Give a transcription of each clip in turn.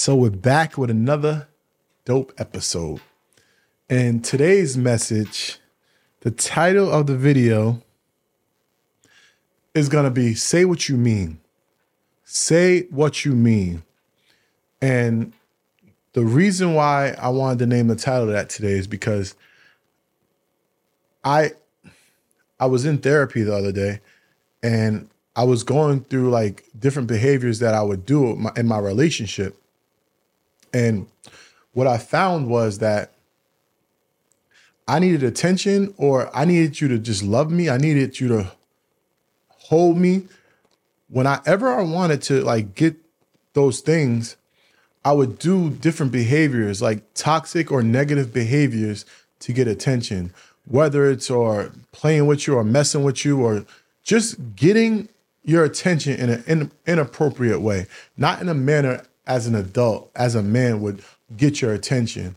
So we're back with another dope episode. And today's message, the title of the video is going to be Say What You Mean. Say What You Mean. And the reason why I wanted to name the title of that today is because I I was in therapy the other day and I was going through like different behaviors that I would do in my, in my relationship. And what I found was that I needed attention or I needed you to just love me. I needed you to hold me. Whenever I wanted to like get those things, I would do different behaviors, like toxic or negative behaviors to get attention, whether it's or playing with you or messing with you or just getting your attention in an in, inappropriate way, not in a manner as an adult, as a man would get your attention.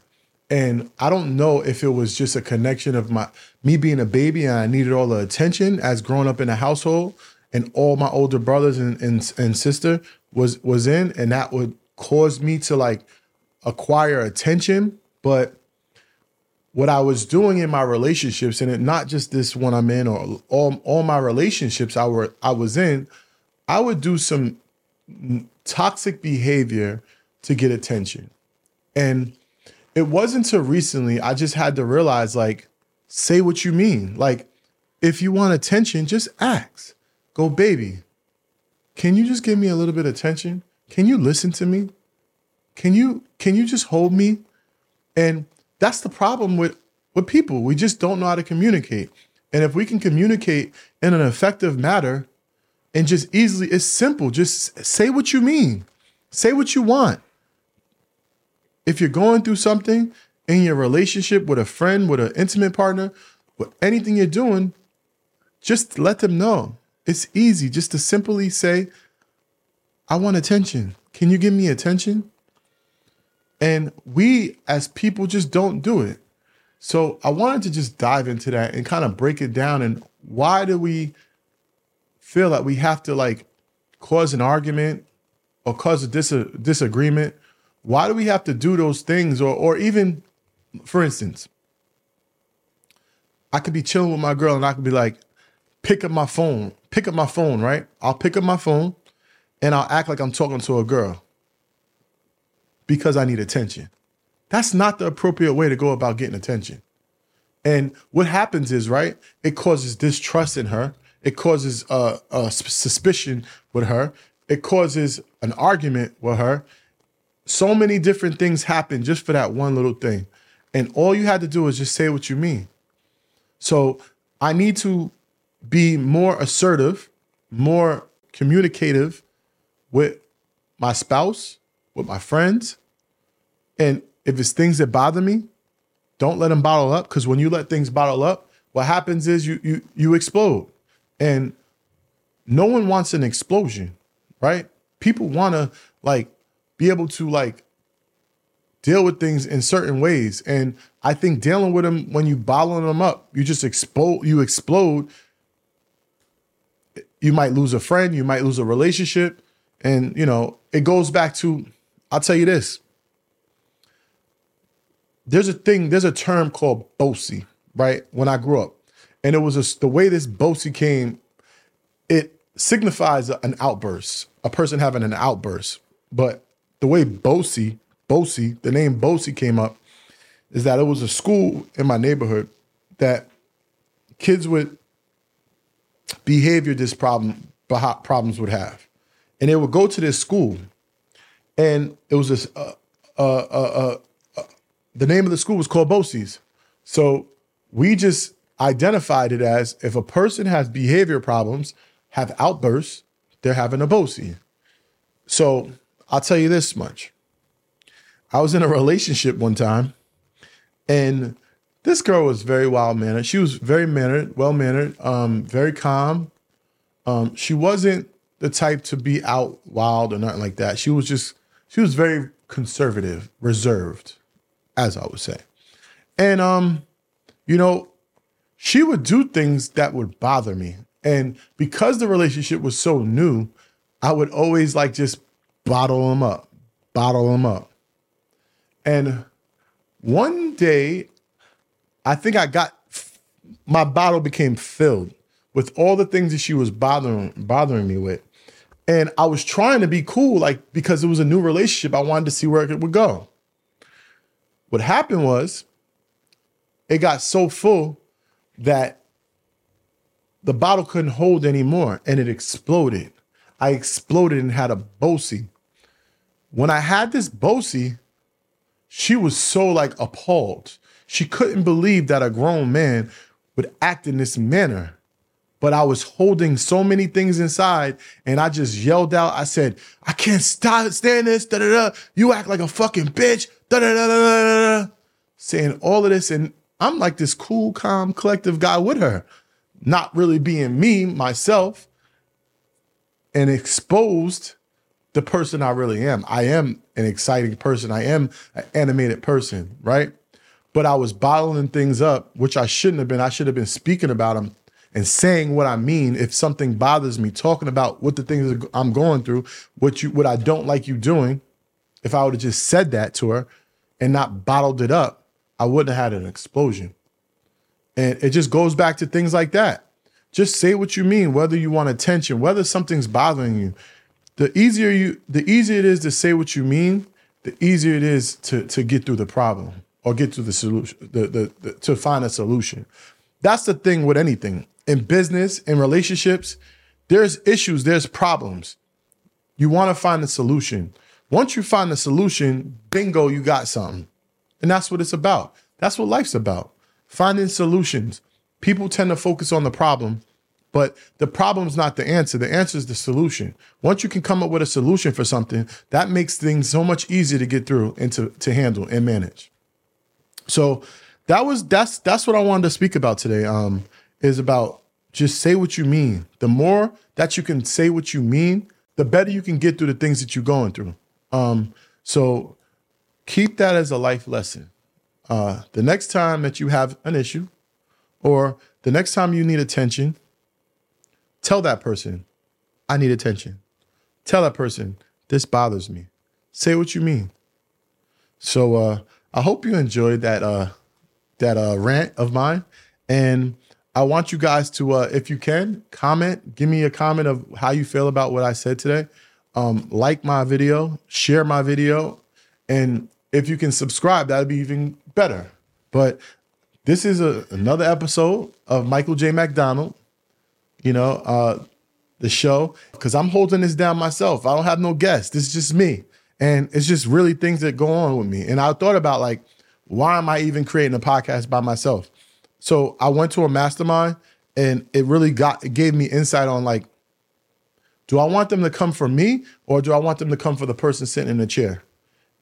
And I don't know if it was just a connection of my me being a baby and I needed all the attention as growing up in a household and all my older brothers and, and, and sister was was in and that would cause me to like acquire attention. But what I was doing in my relationships, and it not just this one I'm in or all, all my relationships I were I was in, I would do some toxic behavior to get attention. And it wasn't until recently I just had to realize like, say what you mean. Like, if you want attention, just ask. Go, baby, can you just give me a little bit of attention? Can you listen to me? Can you can you just hold me? And that's the problem with with people. We just don't know how to communicate. And if we can communicate in an effective manner and just easily, it's simple. Just say what you mean. Say what you want. If you're going through something in your relationship with a friend, with an intimate partner, with anything you're doing, just let them know. It's easy just to simply say, I want attention. Can you give me attention? And we as people just don't do it. So I wanted to just dive into that and kind of break it down. And why do we feel that we have to like cause an argument or cause a dis- disagreement? Why do we have to do those things? Or, or even, for instance, I could be chilling with my girl and I could be like, pick up my phone, pick up my phone, right? I'll pick up my phone and I'll act like I'm talking to a girl because I need attention. That's not the appropriate way to go about getting attention. And what happens is, right, it causes distrust in her. It causes a, a suspicion with her. It causes an argument with her. So many different things happen just for that one little thing. And all you had to do is just say what you mean. So I need to be more assertive, more communicative with my spouse, with my friends. And if it's things that bother me, don't let them bottle up. Because when you let things bottle up, what happens is you you you explode. And no one wants an explosion, right? People want to like be able to like deal with things in certain ways. And I think dealing with them when you bottling them up, you just explode, you explode. You might lose a friend, you might lose a relationship. And you know, it goes back to, I'll tell you this. There's a thing, there's a term called bossy, right? When I grew up. And it was a, the way this bossy came, it signifies an outburst, a person having an outburst. But the way bossy, BOCES, the name BOCES came up, is that it was a school in my neighborhood that kids with behavior dis problem problems would have, and they would go to this school, and it was this. Uh, uh, uh, uh, the name of the school was called BOCES. So we just identified it as if a person has behavior problems, have outbursts, they're having a BOCES. So I'll tell you this much. I was in a relationship one time, and this girl was very wild mannered. She was very mannered, well mannered, um, very calm. Um, she wasn't the type to be out wild or nothing like that. She was just, she was very conservative, reserved, as I would say. And um, you know, she would do things that would bother me. And because the relationship was so new, I would always like just bottle them up, bottle them up. And one day, I think I got my bottle became filled with all the things that she was bothering bothering me with. And I was trying to be cool, like because it was a new relationship. I wanted to see where it would go. What happened was it got so full that the bottle couldn't hold anymore and it exploded. I exploded and had a BOCES. When I had this BOCES, she was so like appalled. She couldn't believe that a grown man would act in this manner. But I was holding so many things inside and I just yelled out. I said, I can't stop stand this. Da, da, da. You act like a fucking bitch. Da, da, da, da, da, da. Saying all of this. And I'm like this cool, calm, collective guy with her, not really being me, myself, and exposed the person I really am. I am an exciting person. I am an animated person, right? But I was bottling things up, which I shouldn't have been. I should have been speaking about them and saying what I mean. If something bothers me, talking about what the things I'm going through, what you, what I don't like you doing. If I would have just said that to her and not bottled it up, I wouldn't have had an explosion. And it just goes back to things like that. Just say what you mean, whether you want attention, whether something's bothering you. The easier you the easier it is to say what you mean, the easier it is to to get through the problem or get to the solution, the, the, the to find a solution. That's the thing with anything. In business, in relationships, there's issues, there's problems. You want to find a solution. Once you find the solution, bingo, you got something. And that's what it's about. That's what life's about. Finding solutions. People tend to focus on the problem, but the problem's not the answer. The answer is the solution. Once you can come up with a solution for something, that makes things so much easier to get through and to, to handle and manage. So that was that's that's what I wanted to speak about today. Um, is about just say what you mean. The more that you can say what you mean, the better you can get through the things that you're going through. Um, so keep that as a life lesson. Uh, the next time that you have an issue or the next time you need attention, tell that person, I need attention. Tell that person, this bothers me. Say what you mean. So uh, I hope you enjoyed that uh, that uh, rant of mine, and I want you guys to, uh, if you can, comment. Give me a comment of how you feel about what I said today. Um, like my video, share my video, and if you can subscribe, that'd be even better. But this is a, another episode of Michael J. MacDonald, you know, uh, the show, because I'm holding this down myself. I don't have no guests. This is just me. And it's just really things that go on with me. And I thought about like, why am I even creating a podcast by myself? So I went to a mastermind and it really got it gave me insight on like, do I want them to come for me or do I want them to come for the person sitting in the chair?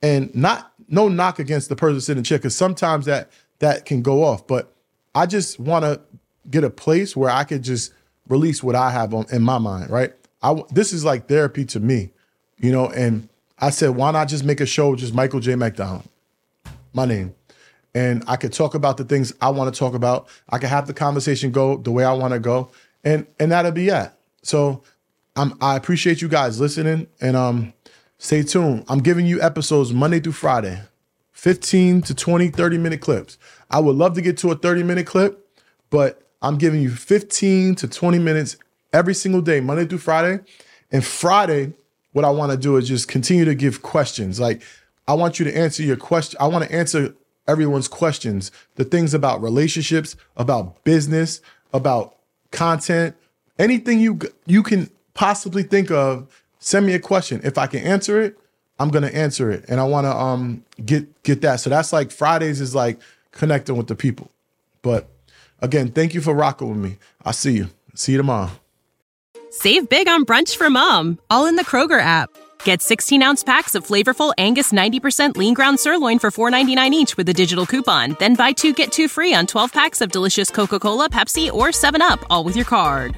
And not no knock against the person sitting chair because sometimes that that can go off. But I just want to get a place where I could just release what I have on in my mind. Right. I this is like therapy to me, you know. And I said, why not just make a show just Michael J. MacDonald, my name, and I could talk about the things I want to talk about. I could have the conversation go the way I want to go, and and that'll be it. So I'm I appreciate you guys listening, and um Stay tuned. I'm giving you episodes Monday through Friday, 15 to 20, 30 minute clips. I would love to get to a 30 minute clip, but I'm giving you 15 to 20 minutes every single day, Monday through Friday. And Friday, what I want to do is just continue to give questions. Like I want you to answer your question. I want to answer everyone's questions. The things about relationships, about business, about content, anything you you can possibly think of. Send me a question. If I can answer it, I'm gonna answer it, and I want to um get get that. So that's like Fridays is like connecting with the people. But again, thank you for rocking with me. I'll see you. See you tomorrow. Save big on brunch for mom, all in the Kroger app. Get 16 ounce packs of flavorful Angus 90% lean ground sirloin for $4.99 each with a digital coupon. Then buy two get two free on 12 packs of delicious Coca Cola, Pepsi, or 7UP, all with your card.